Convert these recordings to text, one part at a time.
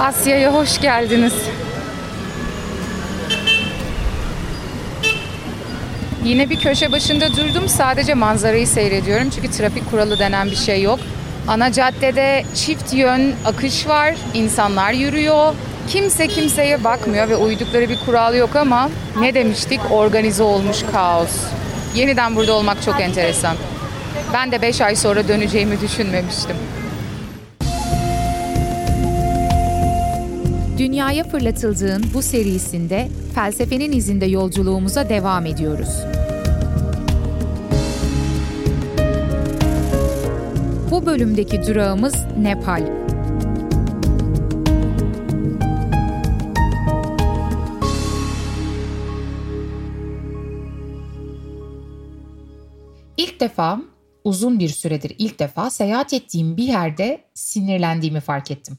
Asya'ya hoş geldiniz. Yine bir köşe başında durdum. Sadece manzarayı seyrediyorum. Çünkü trafik kuralı denen bir şey yok. Ana caddede çift yön akış var. İnsanlar yürüyor. Kimse kimseye bakmıyor ve uydukları bir kural yok ama ne demiştik? Organize olmuş kaos. Yeniden burada olmak çok enteresan. Ben de 5 ay sonra döneceğimi düşünmemiştim. Dünyaya fırlatıldığın bu serisinde felsefenin izinde yolculuğumuza devam ediyoruz. Bu bölümdeki durağımız Nepal. İlk defa uzun bir süredir ilk defa seyahat ettiğim bir yerde sinirlendiğimi fark ettim.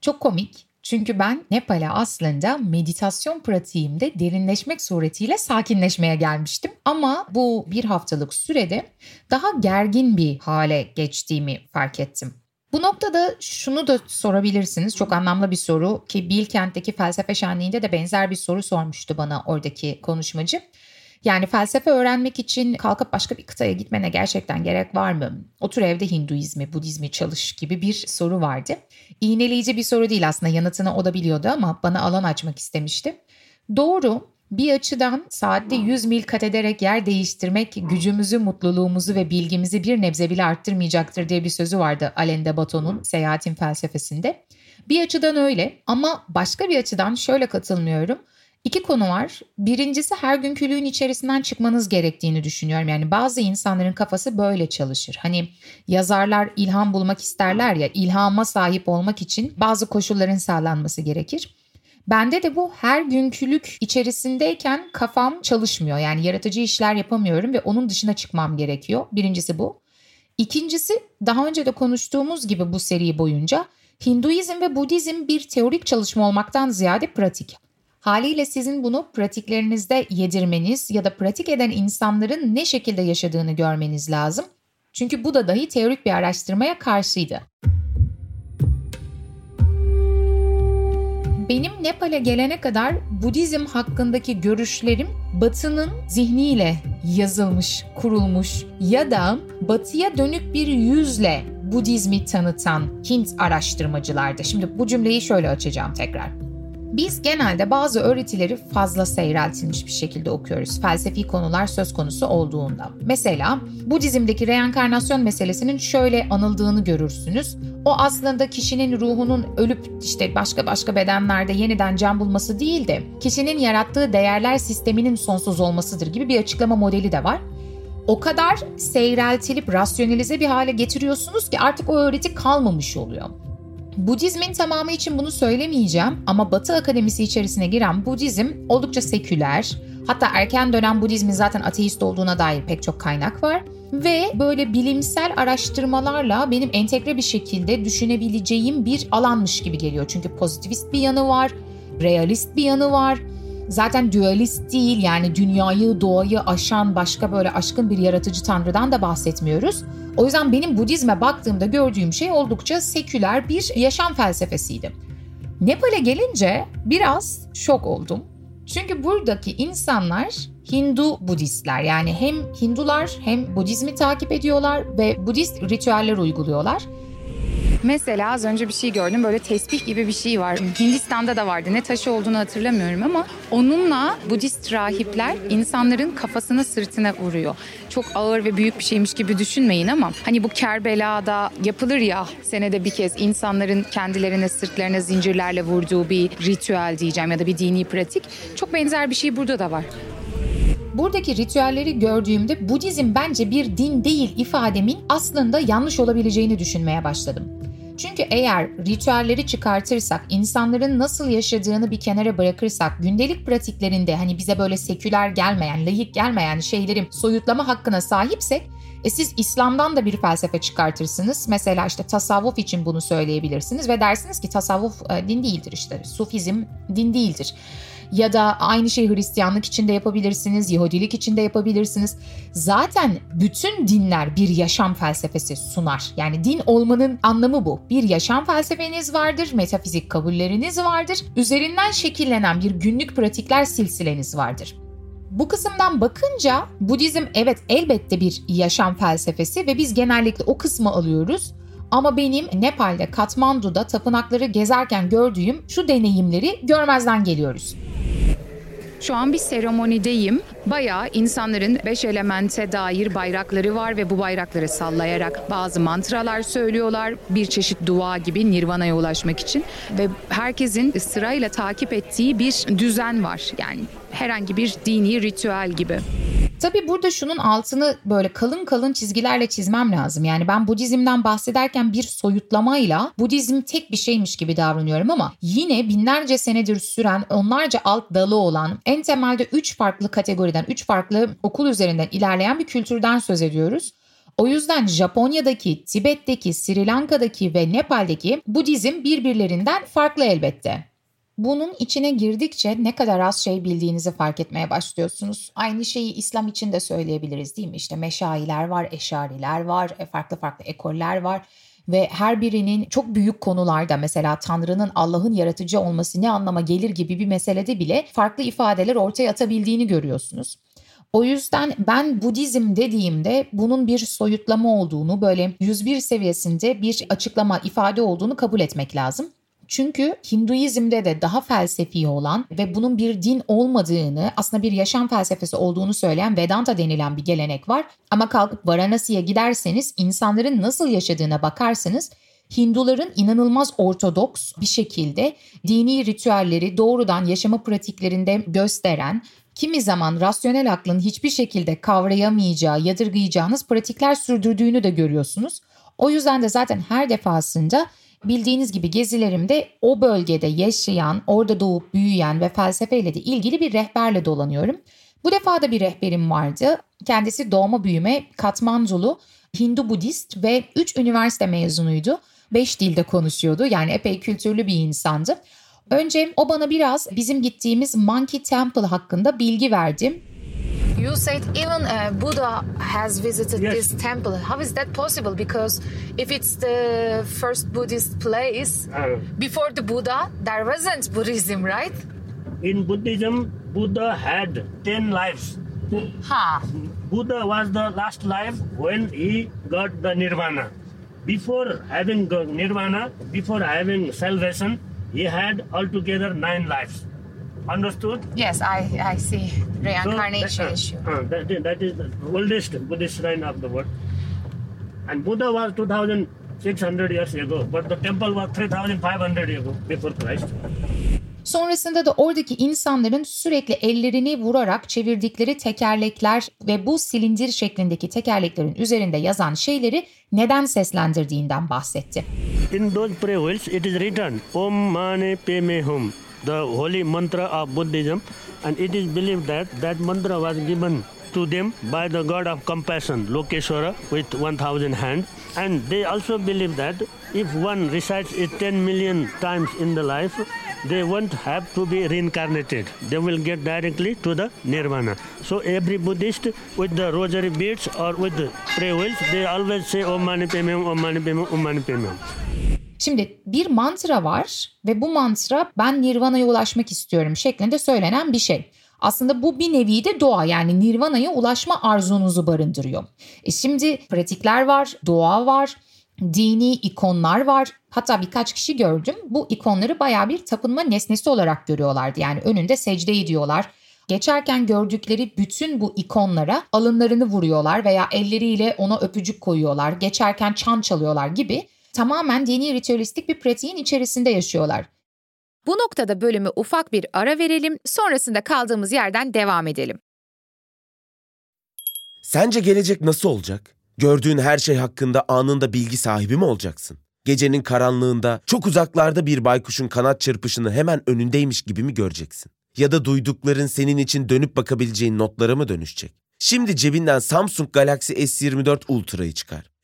Çok komik çünkü ben Nepal'e aslında meditasyon pratiğimde derinleşmek suretiyle sakinleşmeye gelmiştim. Ama bu bir haftalık sürede daha gergin bir hale geçtiğimi fark ettim. Bu noktada şunu da sorabilirsiniz. Çok anlamlı bir soru ki Bilkent'teki felsefe şenliğinde de benzer bir soru sormuştu bana oradaki konuşmacı. Yani felsefe öğrenmek için kalkıp başka bir kıtaya gitmene gerçekten gerek var mı? Otur evde Hinduizmi, Budizmi çalış gibi bir soru vardı. İğneleyici bir soru değil aslında yanıtını o da biliyordu ama bana alan açmak istemişti. Doğru bir açıdan saatte 100 mil kat ederek yer değiştirmek gücümüzü, mutluluğumuzu ve bilgimizi bir nebze bile arttırmayacaktır diye bir sözü vardı Alain de Botton'un Seyahatin Felsefesinde. Bir açıdan öyle ama başka bir açıdan şöyle katılmıyorum. İki konu var. Birincisi her günkülüğün içerisinden çıkmanız gerektiğini düşünüyorum. Yani bazı insanların kafası böyle çalışır. Hani yazarlar ilham bulmak isterler ya ilhama sahip olmak için bazı koşulların sağlanması gerekir. Bende de bu her günkülük içerisindeyken kafam çalışmıyor. Yani yaratıcı işler yapamıyorum ve onun dışına çıkmam gerekiyor. Birincisi bu. İkincisi daha önce de konuştuğumuz gibi bu seri boyunca Hinduizm ve Budizm bir teorik çalışma olmaktan ziyade pratik. Haliyle sizin bunu pratiklerinizde yedirmeniz ya da pratik eden insanların ne şekilde yaşadığını görmeniz lazım. Çünkü bu da dahi teorik bir araştırmaya karşıydı. Benim Nepal'e gelene kadar Budizm hakkındaki görüşlerim Batı'nın zihniyle yazılmış, kurulmuş ya da Batı'ya dönük bir yüzle Budizmi tanıtan Hint araştırmacılardı. Şimdi bu cümleyi şöyle açacağım tekrar. Biz genelde bazı öğretileri fazla seyreltilmiş bir şekilde okuyoruz. Felsefi konular söz konusu olduğunda. Mesela Budizm'deki reenkarnasyon meselesinin şöyle anıldığını görürsünüz. O aslında kişinin ruhunun ölüp işte başka başka bedenlerde yeniden can bulması değil de kişinin yarattığı değerler sisteminin sonsuz olmasıdır gibi bir açıklama modeli de var o kadar seyreltilip rasyonelize bir hale getiriyorsunuz ki artık o öğreti kalmamış oluyor. Budizmin tamamı için bunu söylemeyeceğim ama Batı akademisi içerisine giren Budizm oldukça seküler. Hatta erken dönem Budizmin zaten ateist olduğuna dair pek çok kaynak var. Ve böyle bilimsel araştırmalarla benim entegre bir şekilde düşünebileceğim bir alanmış gibi geliyor. Çünkü pozitivist bir yanı var, realist bir yanı var. Zaten dualist değil yani dünyayı, doğayı aşan başka böyle aşkın bir yaratıcı tanrıdan da bahsetmiyoruz. O yüzden benim Budizme baktığımda gördüğüm şey oldukça seküler bir yaşam felsefesiydi. Nepal'e gelince biraz şok oldum. Çünkü buradaki insanlar Hindu Budistler yani hem Hindular hem Budizmi takip ediyorlar ve Budist ritüeller uyguluyorlar. Mesela az önce bir şey gördüm böyle tesbih gibi bir şey var. Hindistan'da da vardı ne taşı olduğunu hatırlamıyorum ama onunla Budist rahipler insanların kafasına sırtına vuruyor. Çok ağır ve büyük bir şeymiş gibi düşünmeyin ama hani bu Kerbela'da yapılır ya senede bir kez insanların kendilerine sırtlarına zincirlerle vurduğu bir ritüel diyeceğim ya da bir dini pratik. Çok benzer bir şey burada da var. Buradaki ritüelleri gördüğümde Budizm bence bir din değil ifademin aslında yanlış olabileceğini düşünmeye başladım. Çünkü eğer ritüelleri çıkartırsak, insanların nasıl yaşadığını bir kenara bırakırsak, gündelik pratiklerinde hani bize böyle seküler gelmeyen, layık gelmeyen şeylerin soyutlama hakkına sahipsek, e siz İslam'dan da bir felsefe çıkartırsınız. Mesela işte tasavvuf için bunu söyleyebilirsiniz ve dersiniz ki tasavvuf e, din değildir işte, sufizm din değildir. Ya da aynı şey Hristiyanlık için de yapabilirsiniz, Yahudilik için de yapabilirsiniz. Zaten bütün dinler bir yaşam felsefesi sunar. Yani din olmanın anlamı bu. Bir yaşam felsefeniz vardır, metafizik kabulleriniz vardır. Üzerinden şekillenen bir günlük pratikler silsileniz vardır. Bu kısımdan bakınca Budizm evet elbette bir yaşam felsefesi ve biz genellikle o kısmı alıyoruz. Ama benim Nepal'de Katmandu'da tapınakları gezerken gördüğüm şu deneyimleri görmezden geliyoruz. Şu an bir seremonideyim. Bayağı insanların beş elemente dair bayrakları var ve bu bayrakları sallayarak bazı mantralar söylüyorlar. Bir çeşit dua gibi Nirvana'ya ulaşmak için. Ve herkesin sırayla takip ettiği bir düzen var. Yani herhangi bir dini ritüel gibi. Tabii burada şunun altını böyle kalın kalın çizgilerle çizmem lazım. Yani ben Budizm'den bahsederken bir soyutlamayla Budizm tek bir şeymiş gibi davranıyorum ama yine binlerce senedir süren onlarca alt dalı olan en temelde üç farklı kategoriden, üç farklı okul üzerinden ilerleyen bir kültürden söz ediyoruz. O yüzden Japonya'daki, Tibet'teki, Sri Lanka'daki ve Nepal'deki Budizm birbirlerinden farklı elbette. Bunun içine girdikçe ne kadar az şey bildiğinizi fark etmeye başlıyorsunuz. Aynı şeyi İslam için de söyleyebiliriz değil mi? İşte meşayiler var, eşariler var, e, farklı farklı ekoller var ve her birinin çok büyük konularda mesela Tanrı'nın Allah'ın yaratıcı olması ne anlama gelir gibi bir meselede bile farklı ifadeler ortaya atabildiğini görüyorsunuz. O yüzden ben Budizm dediğimde bunun bir soyutlama olduğunu böyle 101 seviyesinde bir açıklama ifade olduğunu kabul etmek lazım. Çünkü Hinduizm'de de daha felsefi olan ve bunun bir din olmadığını, aslında bir yaşam felsefesi olduğunu söyleyen Vedanta denilen bir gelenek var. Ama kalkıp Varanasi'ye giderseniz insanların nasıl yaşadığına bakarsanız Hinduların inanılmaz ortodoks bir şekilde dini ritüelleri doğrudan yaşama pratiklerinde gösteren, kimi zaman rasyonel aklın hiçbir şekilde kavrayamayacağı, yadırgayacağınız pratikler sürdürdüğünü de görüyorsunuz. O yüzden de zaten her defasında Bildiğiniz gibi gezilerimde o bölgede yaşayan, orada doğup büyüyen ve felsefeyle de ilgili bir rehberle dolanıyorum. Bu defa da bir rehberim vardı. Kendisi doğma büyüme Katmandulu, Hindu Budist ve 3 üniversite mezunuydu. 5 dilde konuşuyordu yani epey kültürlü bir insandı. Önce o bana biraz bizim gittiğimiz Monkey Temple hakkında bilgi verdi. You said even uh, Buddha has visited Yes. this temple. How is that possible? Because if it's the first Buddhist place, Uh, before the Buddha, there wasn't Buddhism, right? in Buddhism, Buddha had 10 lives. Huh. Buddha was the last life when he got the nirvana. Before having nirvana, before having salvation, he had altogether nine lives. Understood? Yes, I, I see. So Reincarnation that, uh, issue. uh, that, is- that is the oldest Buddhist shrine of the world. And Buddha was 2600 years ago, but the temple was 3500 years ago before Christ. Sonrasında da oradaki insanların sürekli ellerini vurarak çevirdikleri tekerlekler ve bu silindir şeklindeki tekerleklerin üzerinde yazan şeyleri neden seslendirdiğinden bahsetti. In those prayer wheels, it is written Om Mane Padme Hum, the holy mantra of Buddhism, and it is believed that that mantra was given to them by the god of compassion, Lokeshwara, with 1000 hands. And they also believe that if one recites it 10 million times in the life, they won't have to be reincarnated. They will get directly to the nirvana. So every Buddhist with the rosary beads or with the prayer wheels, they always say Om Mani Padme Hum, Om Mani Padme Hum, Om Mani Padme Hum. Şimdi bir mantra var ve bu mantra ben nirvana'ya ulaşmak istiyorum şeklinde söylenen bir şey. Aslında bu bir nevi de dua yani nirvana'ya ulaşma arzunuzu barındırıyor. E şimdi pratikler var, dua var, dini ikonlar var. Hatta birkaç kişi gördüm bu ikonları baya bir tapınma nesnesi olarak görüyorlardı. Yani önünde secde ediyorlar. Geçerken gördükleri bütün bu ikonlara alınlarını vuruyorlar veya elleriyle ona öpücük koyuyorlar. Geçerken çan çalıyorlar gibi tamamen dini ritüelistik bir pratiğin içerisinde yaşıyorlar. Bu noktada bölümü ufak bir ara verelim, sonrasında kaldığımız yerden devam edelim. Sence gelecek nasıl olacak? Gördüğün her şey hakkında anında bilgi sahibi mi olacaksın? Gecenin karanlığında çok uzaklarda bir baykuşun kanat çırpışını hemen önündeymiş gibi mi göreceksin? Ya da duydukların senin için dönüp bakabileceğin notlara mı dönüşecek? Şimdi cebinden Samsung Galaxy S24 Ultra'yı çıkar.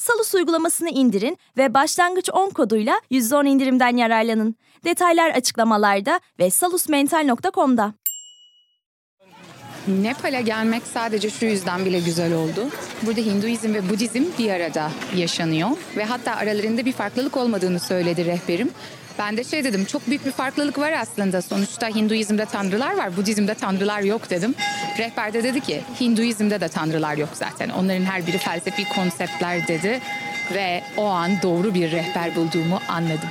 Salus uygulamasını indirin ve başlangıç 10 koduyla %10 indirimden yararlanın. Detaylar açıklamalarda ve salusmental.com'da. Nepal'e gelmek sadece şu yüzden bile güzel oldu. Burada Hinduizm ve Budizm bir arada yaşanıyor ve hatta aralarında bir farklılık olmadığını söyledi rehberim. Ben de şey dedim çok büyük bir farklılık var aslında. Sonuçta Hinduizm'de tanrılar var, Budizm'de tanrılar yok dedim. Rehber de dedi ki Hinduizm'de de tanrılar yok zaten. Onların her biri felsefi konseptler dedi ve o an doğru bir rehber bulduğumu anladım.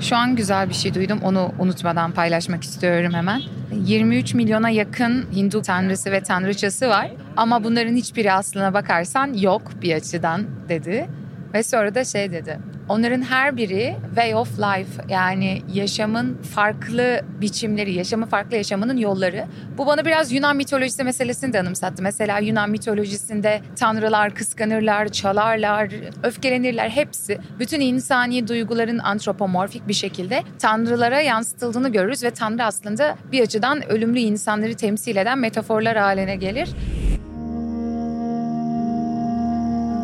Şu an güzel bir şey duydum. Onu unutmadan paylaşmak istiyorum hemen. 23 milyona yakın Hindu tanrısı ve tanrıçası var. Ama bunların hiçbiri aslına bakarsan yok bir açıdan dedi. Ve sonra da şey dedi. Onların her biri way of life yani yaşamın farklı biçimleri, yaşamı farklı yaşamının yolları. Bu bana biraz Yunan mitolojisi meselesini de anımsattı. Mesela Yunan mitolojisinde tanrılar kıskanırlar, çalarlar, öfkelenirler hepsi. Bütün insani duyguların antropomorfik bir şekilde tanrılara yansıtıldığını görürüz ve tanrı aslında bir açıdan ölümlü insanları temsil eden metaforlar haline gelir.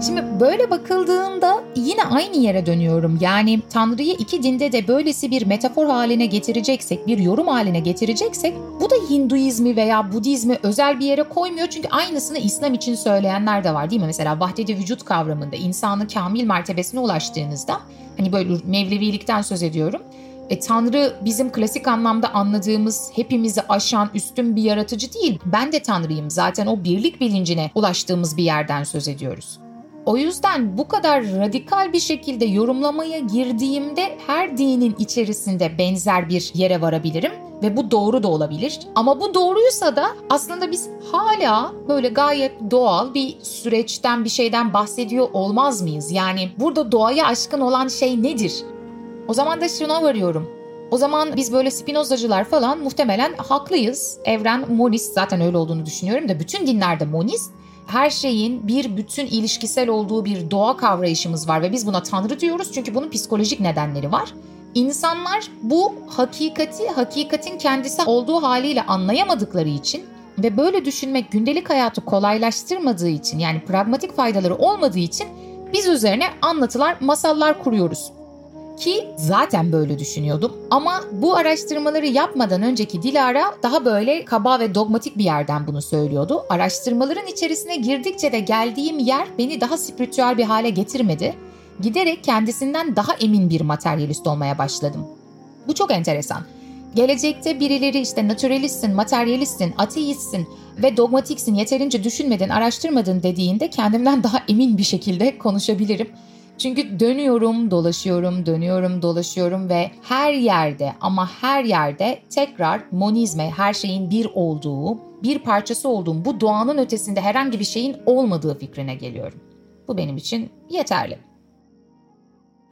Şimdi böyle bakıldığında yine aynı yere dönüyorum. Yani Tanrı'yı iki dinde de böylesi bir metafor haline getireceksek, bir yorum haline getireceksek bu da Hinduizmi veya Budizmi özel bir yere koymuyor. Çünkü aynısını İslam için söyleyenler de var değil mi? Mesela vahdedi vücut kavramında insanın kamil mertebesine ulaştığınızda hani böyle Mevlevilikten söz ediyorum. E, Tanrı bizim klasik anlamda anladığımız hepimizi aşan üstün bir yaratıcı değil. Ben de Tanrıyım zaten o birlik bilincine ulaştığımız bir yerden söz ediyoruz. O yüzden bu kadar radikal bir şekilde yorumlamaya girdiğimde her dinin içerisinde benzer bir yere varabilirim ve bu doğru da olabilir. Ama bu doğruysa da aslında biz hala böyle gayet doğal bir süreçten bir şeyden bahsediyor olmaz mıyız? Yani burada doğaya aşkın olan şey nedir? O zaman da şuna varıyorum. O zaman biz böyle Spinozacılar falan muhtemelen haklıyız. Evren monist zaten öyle olduğunu düşünüyorum da bütün dinlerde monist her şeyin bir bütün ilişkisel olduğu bir doğa kavrayışımız var ve biz buna tanrı diyoruz çünkü bunun psikolojik nedenleri var. İnsanlar bu hakikati hakikatin kendisi olduğu haliyle anlayamadıkları için ve böyle düşünmek gündelik hayatı kolaylaştırmadığı için yani pragmatik faydaları olmadığı için biz üzerine anlatılar, masallar kuruyoruz. Ki zaten böyle düşünüyordum ama bu araştırmaları yapmadan önceki Dilara daha böyle kaba ve dogmatik bir yerden bunu söylüyordu. Araştırmaların içerisine girdikçe de geldiğim yer beni daha spiritüel bir hale getirmedi. Giderek kendisinden daha emin bir materyalist olmaya başladım. Bu çok enteresan. Gelecekte birileri işte naturalistsin, materyalistsin, ateistsin ve dogmatiksin, yeterince düşünmedin, araştırmadın dediğinde kendimden daha emin bir şekilde konuşabilirim. Çünkü dönüyorum, dolaşıyorum, dönüyorum, dolaşıyorum ve her yerde ama her yerde tekrar monizme, her şeyin bir olduğu, bir parçası olduğum bu doğanın ötesinde herhangi bir şeyin olmadığı fikrine geliyorum. Bu benim için yeterli.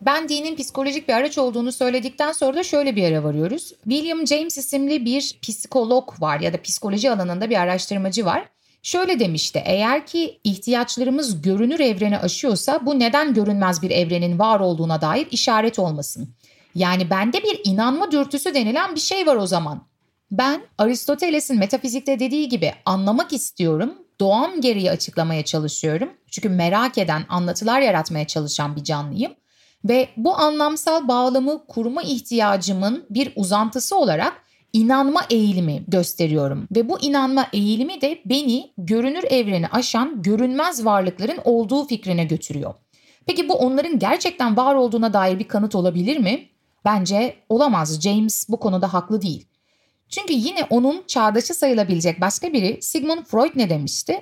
Ben dinin psikolojik bir araç olduğunu söyledikten sonra da şöyle bir yere varıyoruz. William James isimli bir psikolog var ya da psikoloji alanında bir araştırmacı var. Şöyle demişti, eğer ki ihtiyaçlarımız görünür evreni aşıyorsa bu neden görünmez bir evrenin var olduğuna dair işaret olmasın. Yani bende bir inanma dürtüsü denilen bir şey var o zaman. Ben Aristoteles'in metafizikte dediği gibi anlamak istiyorum, doğam gereği açıklamaya çalışıyorum. Çünkü merak eden, anlatılar yaratmaya çalışan bir canlıyım. Ve bu anlamsal bağlamı kurma ihtiyacımın bir uzantısı olarak inanma eğilimi gösteriyorum. Ve bu inanma eğilimi de beni görünür evreni aşan görünmez varlıkların olduğu fikrine götürüyor. Peki bu onların gerçekten var olduğuna dair bir kanıt olabilir mi? Bence olamaz. James bu konuda haklı değil. Çünkü yine onun çağdaşı sayılabilecek başka biri Sigmund Freud ne demişti?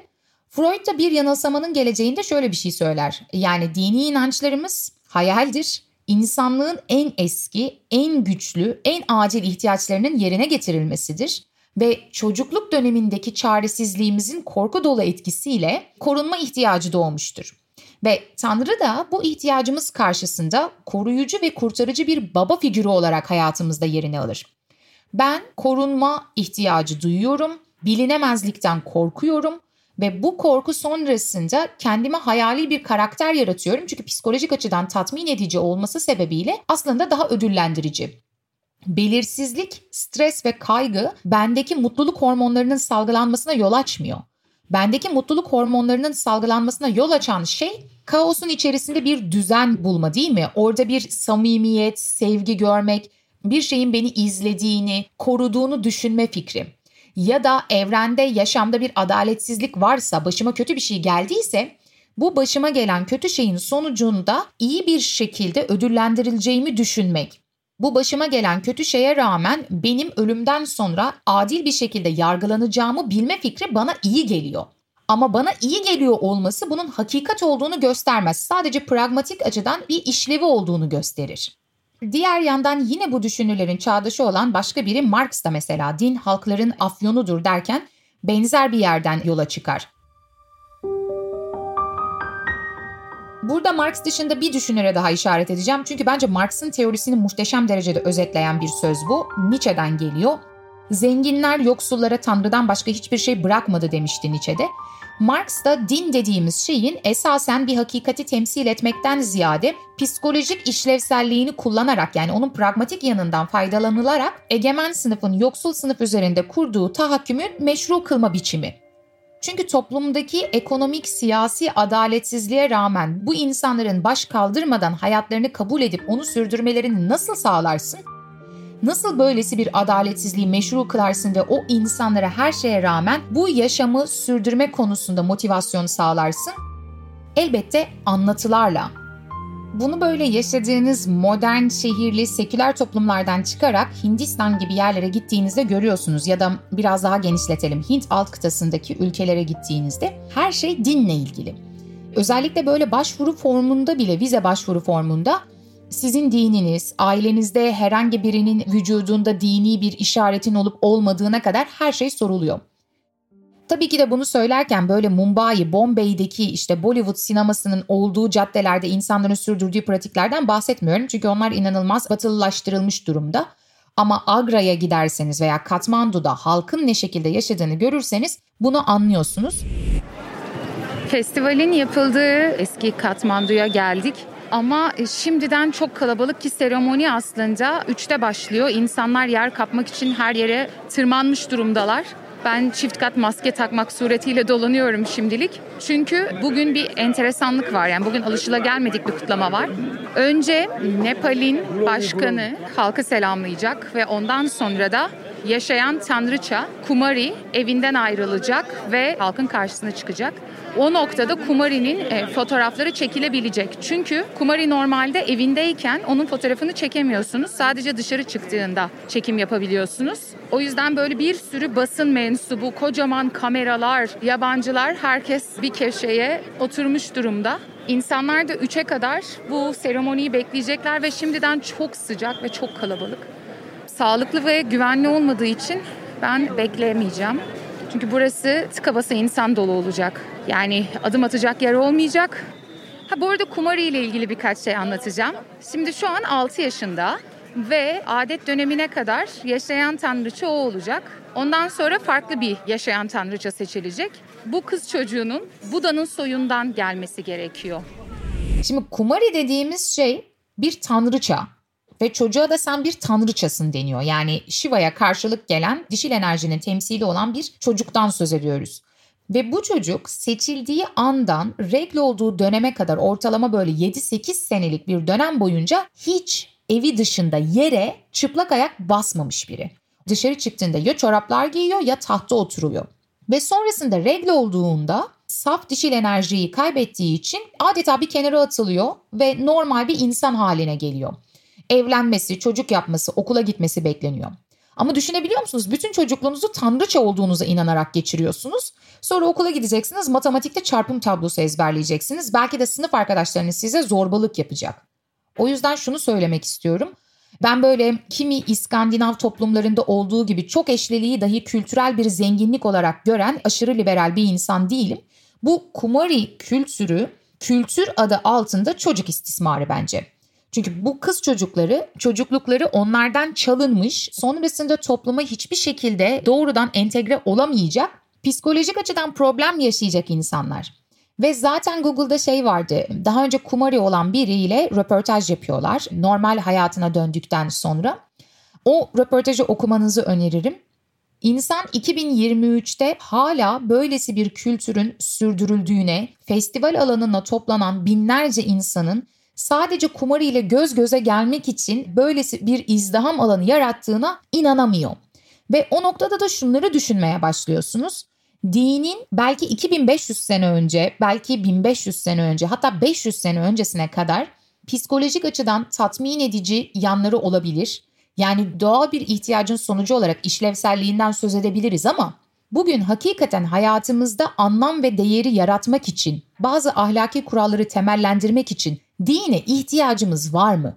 Freud da bir yanılsamanın geleceğinde şöyle bir şey söyler. Yani dini inançlarımız hayaldir. İnsanlığın en eski, en güçlü, en acil ihtiyaçlarının yerine getirilmesidir ve çocukluk dönemindeki çaresizliğimizin korku dolu etkisiyle korunma ihtiyacı doğmuştur. Ve Tanrı da bu ihtiyacımız karşısında koruyucu ve kurtarıcı bir baba figürü olarak hayatımızda yerini alır. Ben korunma ihtiyacı duyuyorum, bilinemezlikten korkuyorum ve bu korku sonrasında kendime hayali bir karakter yaratıyorum. Çünkü psikolojik açıdan tatmin edici olması sebebiyle aslında daha ödüllendirici. Belirsizlik, stres ve kaygı bendeki mutluluk hormonlarının salgılanmasına yol açmıyor. Bendeki mutluluk hormonlarının salgılanmasına yol açan şey kaosun içerisinde bir düzen bulma değil mi? Orada bir samimiyet, sevgi görmek, bir şeyin beni izlediğini, koruduğunu düşünme fikri. Ya da evrende, yaşamda bir adaletsizlik varsa, başıma kötü bir şey geldiyse bu başıma gelen kötü şeyin sonucunda iyi bir şekilde ödüllendirileceğimi düşünmek. Bu başıma gelen kötü şeye rağmen benim ölümden sonra adil bir şekilde yargılanacağımı bilme fikri bana iyi geliyor. Ama bana iyi geliyor olması bunun hakikat olduğunu göstermez. Sadece pragmatik açıdan bir işlevi olduğunu gösterir. Diğer yandan yine bu düşünürlerin çağdaşı olan başka biri Marx da mesela din halkların afyonudur derken benzer bir yerden yola çıkar. Burada Marx dışında bir düşünüre daha işaret edeceğim. Çünkü bence Marx'ın teorisini muhteşem derecede özetleyen bir söz bu. Nietzsche'den geliyor. Zenginler yoksullara Tanrı'dan başka hiçbir şey bırakmadı demişti Nietzsche'de. Marx da din dediğimiz şeyin esasen bir hakikati temsil etmekten ziyade psikolojik işlevselliğini kullanarak yani onun pragmatik yanından faydalanılarak egemen sınıfın yoksul sınıf üzerinde kurduğu tahakkümün meşru kılma biçimi. Çünkü toplumdaki ekonomik siyasi adaletsizliğe rağmen bu insanların baş kaldırmadan hayatlarını kabul edip onu sürdürmelerini nasıl sağlarsın? Nasıl böylesi bir adaletsizliği meşru kılarsın ve o insanlara her şeye rağmen bu yaşamı sürdürme konusunda motivasyon sağlarsın? Elbette anlatılarla. Bunu böyle yaşadığınız modern, şehirli, seküler toplumlardan çıkarak Hindistan gibi yerlere gittiğinizde görüyorsunuz ya da biraz daha genişletelim Hint alt kıtasındaki ülkelere gittiğinizde her şey dinle ilgili. Özellikle böyle başvuru formunda bile vize başvuru formunda sizin dininiz, ailenizde herhangi birinin vücudunda dini bir işaretin olup olmadığına kadar her şey soruluyor. Tabii ki de bunu söylerken böyle Mumbai, Bombay'deki işte Bollywood sinemasının olduğu caddelerde insanların sürdürdüğü pratiklerden bahsetmiyorum. Çünkü onlar inanılmaz batılılaştırılmış durumda. Ama Agra'ya giderseniz veya Katmandu'da halkın ne şekilde yaşadığını görürseniz bunu anlıyorsunuz. Festivalin yapıldığı eski Katmandu'ya geldik. Ama e, şimdiden çok kalabalık ki seremoni aslında 3'te başlıyor. İnsanlar yer kapmak için her yere tırmanmış durumdalar. Ben çift kat maske takmak suretiyle dolanıyorum şimdilik. Çünkü bugün bir enteresanlık var. Yani bugün alışılagelmedik bir kutlama var. Önce Nepal'in başkanı halkı selamlayacak ve ondan sonra da yaşayan tanrıça Kumari evinden ayrılacak ve halkın karşısına çıkacak. O noktada Kumari'nin e, fotoğrafları çekilebilecek. Çünkü Kumari normalde evindeyken onun fotoğrafını çekemiyorsunuz. Sadece dışarı çıktığında çekim yapabiliyorsunuz. O yüzden böyle bir sürü basın mensubu, kocaman kameralar, yabancılar herkes bir köşeye oturmuş durumda. İnsanlar da 3'e kadar bu seremoniyi bekleyecekler ve şimdiden çok sıcak ve çok kalabalık. Sağlıklı ve güvenli olmadığı için ben bekleyemeyeceğim. Çünkü burası tıka basa insan dolu olacak. Yani adım atacak yer olmayacak. Ha bu arada Kumari ile ilgili birkaç şey anlatacağım. Şimdi şu an 6 yaşında ve adet dönemine kadar yaşayan tanrıça o olacak. Ondan sonra farklı bir yaşayan tanrıça seçilecek. Bu kız çocuğunun Buda'nın soyundan gelmesi gerekiyor. Şimdi Kumari dediğimiz şey bir tanrıça. Ve çocuğa da sen bir tanrıçasın deniyor. Yani Shiva'ya karşılık gelen dişil enerjinin temsili olan bir çocuktan söz ediyoruz. Ve bu çocuk seçildiği andan regle olduğu döneme kadar ortalama böyle 7-8 senelik bir dönem boyunca hiç evi dışında yere çıplak ayak basmamış biri. Dışarı çıktığında ya çoraplar giyiyor ya tahta oturuyor. Ve sonrasında regle olduğunda saf dişil enerjiyi kaybettiği için adeta bir kenara atılıyor ve normal bir insan haline geliyor. Evlenmesi, çocuk yapması, okula gitmesi bekleniyor. Ama düşünebiliyor musunuz? Bütün çocukluğunuzu tanrıça olduğunuza inanarak geçiriyorsunuz. Sonra okula gideceksiniz, matematikte çarpım tablosu ezberleyeceksiniz. Belki de sınıf arkadaşlarınız size zorbalık yapacak. O yüzden şunu söylemek istiyorum. Ben böyle kimi İskandinav toplumlarında olduğu gibi çok eşliliği dahi kültürel bir zenginlik olarak gören aşırı liberal bir insan değilim. Bu kumari kültürü kültür adı altında çocuk istismarı bence. Çünkü bu kız çocukları çocuklukları onlardan çalınmış, sonrasında topluma hiçbir şekilde doğrudan entegre olamayacak, psikolojik açıdan problem yaşayacak insanlar. Ve zaten Google'da şey vardı. Daha önce kumari olan biriyle röportaj yapıyorlar. Normal hayatına döndükten sonra. O röportajı okumanızı öneririm. İnsan 2023'te hala böylesi bir kültürün sürdürüldüğüne, festival alanına toplanan binlerce insanın sadece kumari ile göz göze gelmek için böylesi bir izdiham alanı yarattığına inanamıyor. Ve o noktada da şunları düşünmeye başlıyorsunuz. Dinin belki 2500 sene önce, belki 1500 sene önce, hatta 500 sene öncesine kadar psikolojik açıdan tatmin edici yanları olabilir. Yani doğal bir ihtiyacın sonucu olarak işlevselliğinden söz edebiliriz ama bugün hakikaten hayatımızda anlam ve değeri yaratmak için, bazı ahlaki kuralları temellendirmek için dine ihtiyacımız var mı?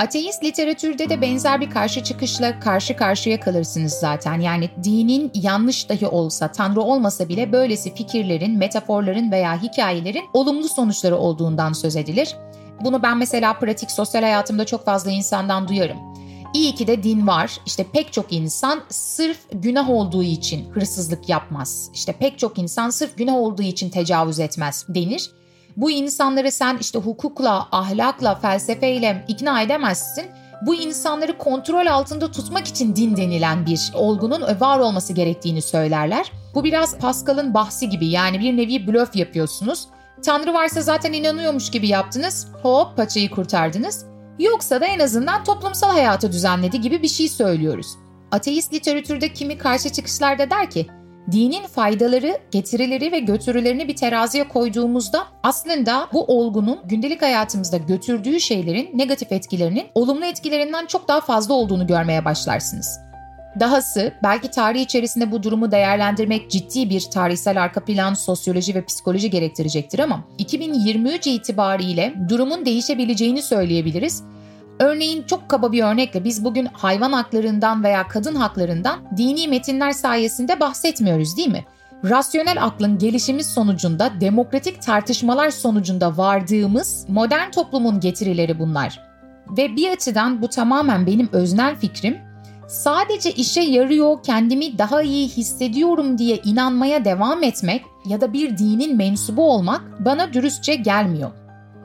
Ateist literatürde de benzer bir karşı çıkışla karşı karşıya kalırsınız zaten. Yani dinin yanlış dahi olsa, tanrı olmasa bile böylesi fikirlerin, metaforların veya hikayelerin olumlu sonuçları olduğundan söz edilir. Bunu ben mesela pratik sosyal hayatımda çok fazla insandan duyarım. İyi ki de din var. İşte pek çok insan sırf günah olduğu için hırsızlık yapmaz. İşte pek çok insan sırf günah olduğu için tecavüz etmez denir. Bu insanları sen işte hukukla, ahlakla, felsefeyle ikna edemezsin. Bu insanları kontrol altında tutmak için din denilen bir olgunun var olması gerektiğini söylerler. Bu biraz Pascal'ın bahsi gibi yani bir nevi blöf yapıyorsunuz. Tanrı varsa zaten inanıyormuş gibi yaptınız. Hop paçayı kurtardınız. Yoksa da en azından toplumsal hayatı düzenledi gibi bir şey söylüyoruz. Ateist literatürde kimi karşı çıkışlarda der ki dinin faydaları, getirileri ve götürülerini bir teraziye koyduğumuzda aslında bu olgunun gündelik hayatımızda götürdüğü şeylerin negatif etkilerinin olumlu etkilerinden çok daha fazla olduğunu görmeye başlarsınız. Dahası belki tarih içerisinde bu durumu değerlendirmek ciddi bir tarihsel arka plan, sosyoloji ve psikoloji gerektirecektir ama 2023 itibariyle durumun değişebileceğini söyleyebiliriz. Örneğin çok kaba bir örnekle biz bugün hayvan haklarından veya kadın haklarından dini metinler sayesinde bahsetmiyoruz değil mi? Rasyonel aklın gelişimi sonucunda demokratik tartışmalar sonucunda vardığımız modern toplumun getirileri bunlar. Ve bir açıdan bu tamamen benim öznel fikrim sadece işe yarıyor, kendimi daha iyi hissediyorum diye inanmaya devam etmek ya da bir dinin mensubu olmak bana dürüstçe gelmiyor.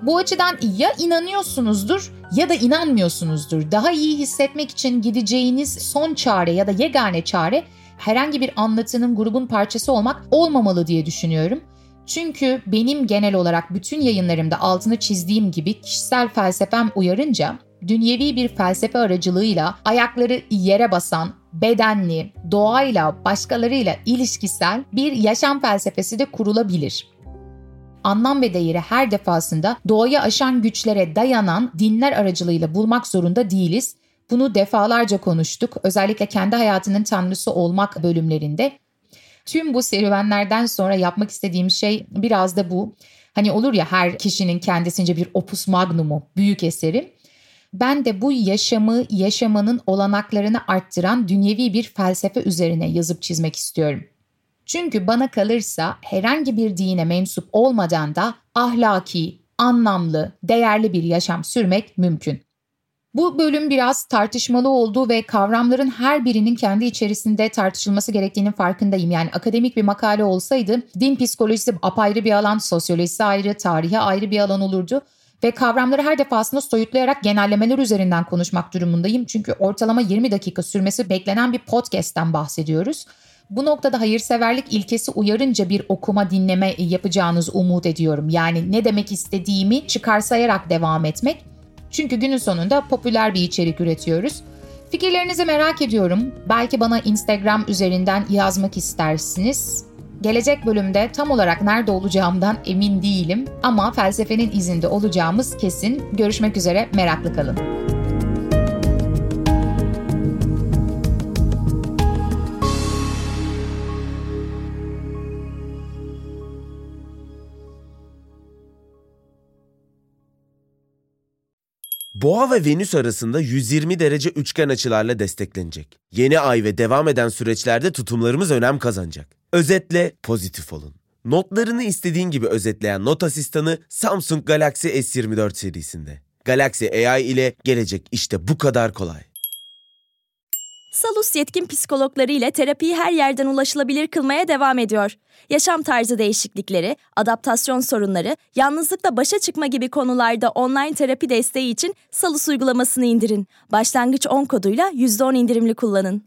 Bu açıdan ya inanıyorsunuzdur ya da inanmıyorsunuzdur. Daha iyi hissetmek için gideceğiniz son çare ya da yegane çare herhangi bir anlatının grubun parçası olmak olmamalı diye düşünüyorum. Çünkü benim genel olarak bütün yayınlarımda altını çizdiğim gibi kişisel felsefem uyarınca dünyevi bir felsefe aracılığıyla ayakları yere basan, bedenli, doğayla, başkalarıyla ilişkisel bir yaşam felsefesi de kurulabilir. Anlam ve değeri her defasında doğayı aşan güçlere dayanan dinler aracılığıyla bulmak zorunda değiliz. Bunu defalarca konuştuk. Özellikle kendi hayatının tanrısı olmak bölümlerinde. Tüm bu serüvenlerden sonra yapmak istediğim şey biraz da bu. Hani olur ya her kişinin kendisince bir opus magnumu, büyük eseri. Ben de bu yaşamı, yaşamanın olanaklarını arttıran dünyevi bir felsefe üzerine yazıp çizmek istiyorum. Çünkü bana kalırsa herhangi bir dine mensup olmadan da ahlaki, anlamlı, değerli bir yaşam sürmek mümkün. Bu bölüm biraz tartışmalı oldu ve kavramların her birinin kendi içerisinde tartışılması gerektiğinin farkındayım. Yani akademik bir makale olsaydı din psikolojisi apayrı bir alan, sosyolojisi ayrı, tarihe ayrı bir alan olurdu. Ve kavramları her defasında soyutlayarak genellemeler üzerinden konuşmak durumundayım. Çünkü ortalama 20 dakika sürmesi beklenen bir podcast'ten bahsediyoruz. Bu noktada hayırseverlik ilkesi uyarınca bir okuma dinleme yapacağınız umut ediyorum. Yani ne demek istediğimi çıkarsayarak devam etmek. Çünkü günün sonunda popüler bir içerik üretiyoruz. Fikirlerinizi merak ediyorum. Belki bana Instagram üzerinden yazmak istersiniz. Gelecek bölümde tam olarak nerede olacağımdan emin değilim ama felsefenin izinde olacağımız kesin. Görüşmek üzere, meraklı kalın. Boğa ve Venüs arasında 120 derece üçgen açılarla desteklenecek. Yeni ay ve devam eden süreçlerde tutumlarımız önem kazanacak. Özetle pozitif olun. Notlarını istediğin gibi özetleyen not asistanı Samsung Galaxy S24 serisinde. Galaxy AI ile gelecek işte bu kadar kolay. Salus yetkin psikologları ile terapiyi her yerden ulaşılabilir kılmaya devam ediyor. Yaşam tarzı değişiklikleri, adaptasyon sorunları, yalnızlıkla başa çıkma gibi konularda online terapi desteği için Salus uygulamasını indirin. Başlangıç 10 koduyla %10 indirimli kullanın.